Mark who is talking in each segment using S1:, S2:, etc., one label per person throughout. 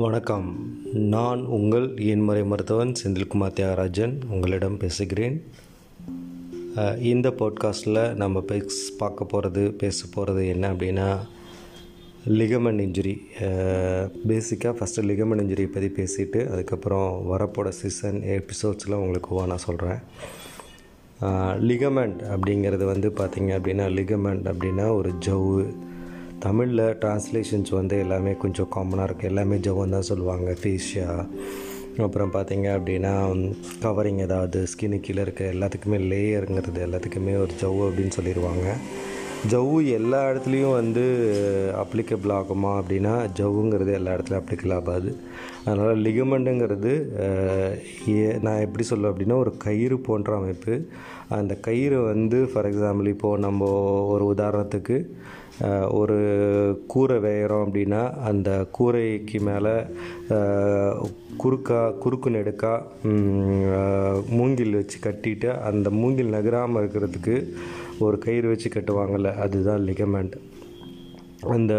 S1: வணக்கம் நான் உங்கள் என்முறை மருத்துவன் செந்தில்குமார் தியாகராஜன் உங்களிடம் பேசுகிறேன் இந்த பாட்காஸ்டில் நம்ம பேஸ் பார்க்க போகிறது பேச போகிறது என்ன அப்படின்னா லிகமெண்ட் இன்ஜுரி பேசிக்காக ஃபஸ்ட்டு லிகமெண்ட் இன்ஜுரியை பற்றி பேசிவிட்டு அதுக்கப்புறம் வரப்போட சீசன் எபிசோட்ஸில் உங்களுக்கு ஓவா நான் சொல்கிறேன் லிகமெண்ட் அப்படிங்கிறது வந்து பார்த்திங்க அப்படின்னா லிகமெண்ட் அப்படின்னா ஒரு ஜவ்வு தமிழில் ட்ரான்ஸ்லேஷன்ஸ் வந்து எல்லாமே கொஞ்சம் காமனாக இருக்குது எல்லாமே ஜவன் தான் சொல்லுவாங்க ஃபேஷியா அப்புறம் பார்த்தீங்க அப்படின்னா கவரிங் ஏதாவது ஸ்கின்னு கீழே இருக்க எல்லாத்துக்குமே லேயருங்கிறது எல்லாத்துக்குமே ஒரு ஜவ்வு அப்படின்னு சொல்லிடுவாங்க ஜவ்வு எல்லா இடத்துலையும் வந்து அப்ளிகபிள் ஆகுமா அப்படின்னா ஜவ்வுங்கிறது எல்லா இடத்துலையும் அப்ளிகபிள் ஆகாது அதனால் லிகமெண்ட்டுங்கிறது நான் எப்படி சொல்லுவேன் அப்படின்னா ஒரு கயிறு போன்ற அமைப்பு அந்த கயிறு வந்து ஃபார் எக்ஸாம்பிள் இப்போது நம்ம ஒரு உதாரணத்துக்கு ஒரு கூரை வேகிறோம் அப்படின்னா அந்த கூரைக்கு மேலே குறுக்கா குறுக்கு நெடுக்கா மூங்கில் வச்சு கட்டிட்டு அந்த மூங்கில் நகராமல் இருக்கிறதுக்கு ஒரு கயிறு வச்சு கட்டுவாங்கள்ல அதுதான் லிகமெண்ட் அந்த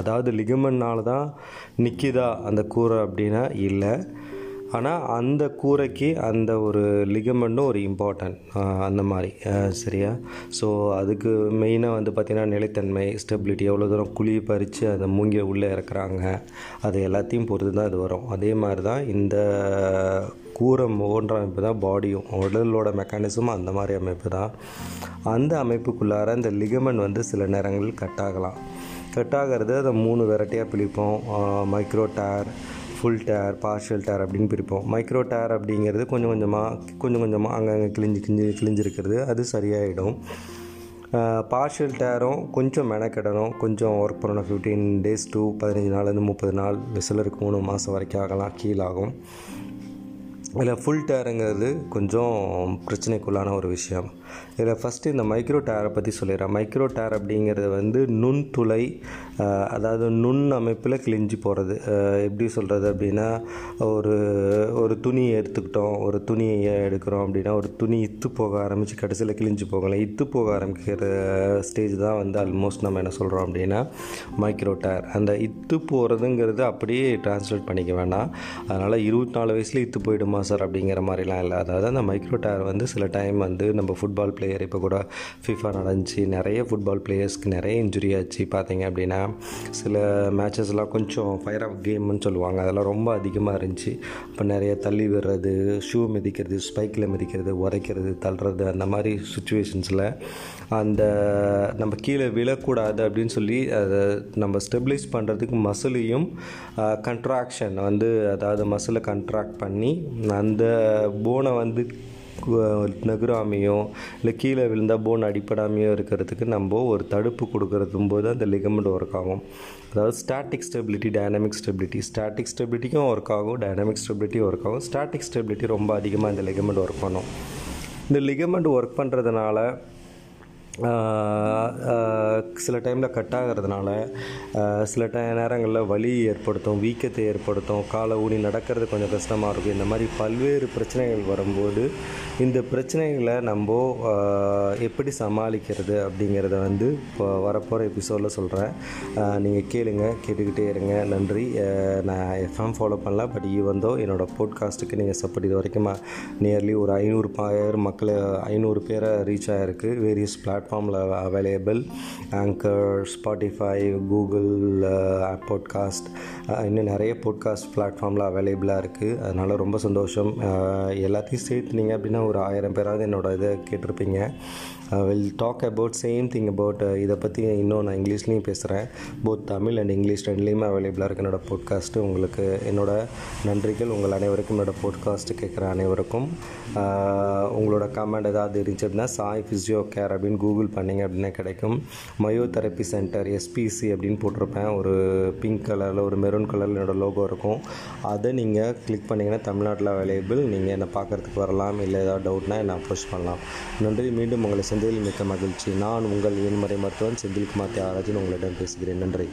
S1: அதாவது லிகமன்னால் தான் நிற்கிதா அந்த கூரை அப்படின்னா இல்லை ஆனால் அந்த கூரைக்கு அந்த ஒரு லிகமெண்ட்டும் ஒரு இம்பார்ட்டன்ட் அந்த மாதிரி சரியா ஸோ அதுக்கு மெயினாக வந்து பார்த்திங்கன்னா நிலைத்தன்மை ஸ்டெபிலிட்டி எவ்வளோ தூரம் குழி பறித்து அதை மூங்கி உள்ளே இறக்குறாங்க அது எல்லாத்தையும் பொறுத்து தான் இது வரும் அதே மாதிரி தான் இந்த கூரை ஒவ்வொன்ற அமைப்பு தான் பாடியும் உடலோட மெக்கானிசமும் அந்த மாதிரி அமைப்பு தான் அந்த அமைப்புக்குள்ளார இந்த லிகமெண்ட் வந்து சில நேரங்களில் கட்டாகலாம் கட்டாகிறது அதை மூணு வெரைட்டியாக பிடிப்போம் micro tear full tear partial tear அப்படின்னு பிரிப்போம் மைக்ரோ டயர் அப்படிங்கிறது கொஞ்சம் கொஞ்சமாக கொஞ்சம் கொஞ்சமாக அங்கங்கே கிழிஞ்சு கிழிஞ்சு கிழிஞ்சிருக்கிறது அது சரியாயிடும் பார்ஷியல் டயரும் கொஞ்சம் மெனக்கிடணும் கொஞ்சம் ஒர்க் பண்ணணும் ஃபிஃப்டீன் டேஸ் டூ பதினஞ்சு நாள்லேருந்து முப்பது நாள் சிலருக்கு மூணு மாதம் வரைக்கும் ஆகலாம் கீழாகும் இதில் ஃபுல் டேருங்கிறது கொஞ்சம் பிரச்சனைக்குள்ளான ஒரு விஷயம் இதில் ஃபஸ்ட்டு இந்த மைக்ரோ டயரை பற்றி சொல்லிடுறேன் மைக்ரோ டயர் அப்படிங்கிறது வந்து நுண் துளை அதாவது நுண் அமைப்பில் கிழிஞ்சு போகிறது எப்படி சொல்கிறது அப்படின்னா ஒரு ஒரு துணியை எடுத்துக்கிட்டோம் ஒரு துணியை எடுக்கிறோம் அப்படின்னா ஒரு துணி இத்து போக ஆரம்பித்து கடைசியில் கிழிஞ்சு போகலாம் இத்து போக ஆரம்பிக்கிற ஸ்டேஜ் தான் வந்து ஆல்மோஸ்ட் நம்ம என்ன சொல்கிறோம் அப்படின்னா மைக்ரோ டயர் அந்த இத்து போகிறதுங்கிறது அப்படியே டிரான்ஸ்லேட் பண்ணிக்க வேணாம் அதனால் இருபத்தி நாலு வயசில் இத்து போயிடுமா சார் அப்படிங்கிற மாதிரிலாம் இல்லை அதாவது அந்த மைக்ரோ டயர் வந்து சில டைம் வந்து நம்ம ஃபுட் ஃபுட்பால் பிளேயர் இப்போ கூட ஃபிஃபா நடந்துச்சு நிறைய ஃபுட்பால் பிளேயர்ஸ்க்கு நிறைய இன்ஜுரி ஆச்சு பார்த்தீங்க அப்படின்னா சில மேட்சஸ்லாம் கொஞ்சம் ஃபயர் ஆஃப் கேம்னு சொல்லுவாங்க அதெல்லாம் ரொம்ப அதிகமாக இருந்துச்சு இப்போ நிறைய தள்ளி விடுறது ஷூ மிதிக்கிறது ஸ்பைக்கில் மிதிக்கிறது உரைக்கிறது தள்ளுறது அந்த மாதிரி சுச்சுவேஷன்ஸில் அந்த நம்ம கீழே விழக்கூடாது அப்படின்னு சொல்லி அதை நம்ம ஸ்டெபிளைஸ் பண்ணுறதுக்கு மசிலையும் கண்ட்ராக்ஷன் வந்து அதாவது மசிலை கண்ட்ராக்ட் பண்ணி அந்த போனை வந்து நகுராமையோ இல்லை கீழே விழுந்தால் போன் அடிப்படாமையோ இருக்கிறதுக்கு நம்ம ஒரு தடுப்பு கொடுக்கறதும் போது அந்த லிகமெண்ட் ஒர்க் ஆகும் அதாவது static stability dynamic stability static ஸ்டெபிலிட்டிக்கும் ஒர்க் ஆகும் டைனாமிக் ஸ்டெபிலிட்டி ஒர்க் ஆகும் ஸ்டாட்டிக் ஸ்டெபிலிட்டி ரொம்ப அதிகமாக இந்த லிகமெண்ட் ஒர்க் பண்ணும் இந்த லிகமெண்ட் ஒர்க் பண்ணுறதுனால சில டைமில் கட் ஆகிறதுனால சில ட நேரங்களில் வலி ஏற்படுத்தும் வீக்கத்தை ஏற்படுத்தும் காலை ஊனி நடக்கிறது கொஞ்சம் கஷ்டமாக இருக்கும் இந்த மாதிரி பல்வேறு பிரச்சனைகள் வரும்போது இந்த பிரச்சனைகளை நம்ம எப்படி சமாளிக்கிறது அப்படிங்கிறத வந்து இப்போ வரப்போகிற எபிசோடில் சொல்கிறேன் நீங்கள் கேளுங்க கேட்டுக்கிட்டே இருங்க நன்றி நான் எஃப்எம் ஃபாலோ பண்ணல பட் வந்தோம் என்னோடய போட்காஸ்ட்டுக்கு நீங்கள் சப்போர்ட் இது வரைக்கும் நியர்லி ஒரு ஐநூறு பேர் மக்களை ஐநூறு பேரை ரீச் ஆகிருக்கு வேரியஸ் பிளாட் பிளாட்ஃபார்மில் available anchor Spotify Spotify, Google podcast uh, uh, இன்னும் நிறைய பாட்காஸ்ட் பிளாட்ஃபார்மில் அவைலபிளாக இருக்குது அதனால் ரொம்ப சந்தோஷம் uh, எல்லாத்தையும் சேர்த்துனீங்க அப்படின்னா ஒரு ஆயிரம் பேராவது என்னோடய இதை கேட்டிருப்பீங்க will talk about same thing about இதை பற்றி இன்னும் நான் இங்கிலீஷ்லேயும் பேசுகிறேன் போத் தமிழ் அண்ட் இங்கிலீஷ் ரெண்டுலேயுமே அவைலபிளாக இருக்குது என்னோடய பாட்காஸ்ட்டு உங்களுக்கு என்னோட நன்றிகள் உங்கள் அனைவருக்கும் என்னோடய பாட்காஸ்ட்டு கேட்குற அனைவருக்கும் உங்களோட கமெண்ட் ஏதாவது இருந்துச்சு அப்படின்னா சாய் ஃபிசியோ கேர் அப்படின்னு கூகுள் பண்ணிங்க அப்படின்னா கிடைக்கும் மயோ தெரப்பி சென்டர் எஸ்பிசி அப்படின்னு போட்டிருப்பேன் ஒரு பிங்க் கலரில் ஒரு மெரூன் கலரில் என்னோடய லோகோ இருக்கும் அதை நீங்கள் கிளிக் பண்ணிங்கன்னா தமிழ்நாட்டில் அவைலபிள் நீங்கள் என்னை பார்க்குறதுக்கு வரலாம் இல்லை ஏதாவது டவுட்னா என்ன அப்ரோச் பண்ணலாம் நன்றி மீண்டும் உங்களை செந்தில் மிக்க மகிழ்ச்சி நான் உங்கள் எண்முறை மருத்துவன் செந்தில்குமார் தியாகராஜன் உங்களிடம் பேசுகிறேன் நன்றி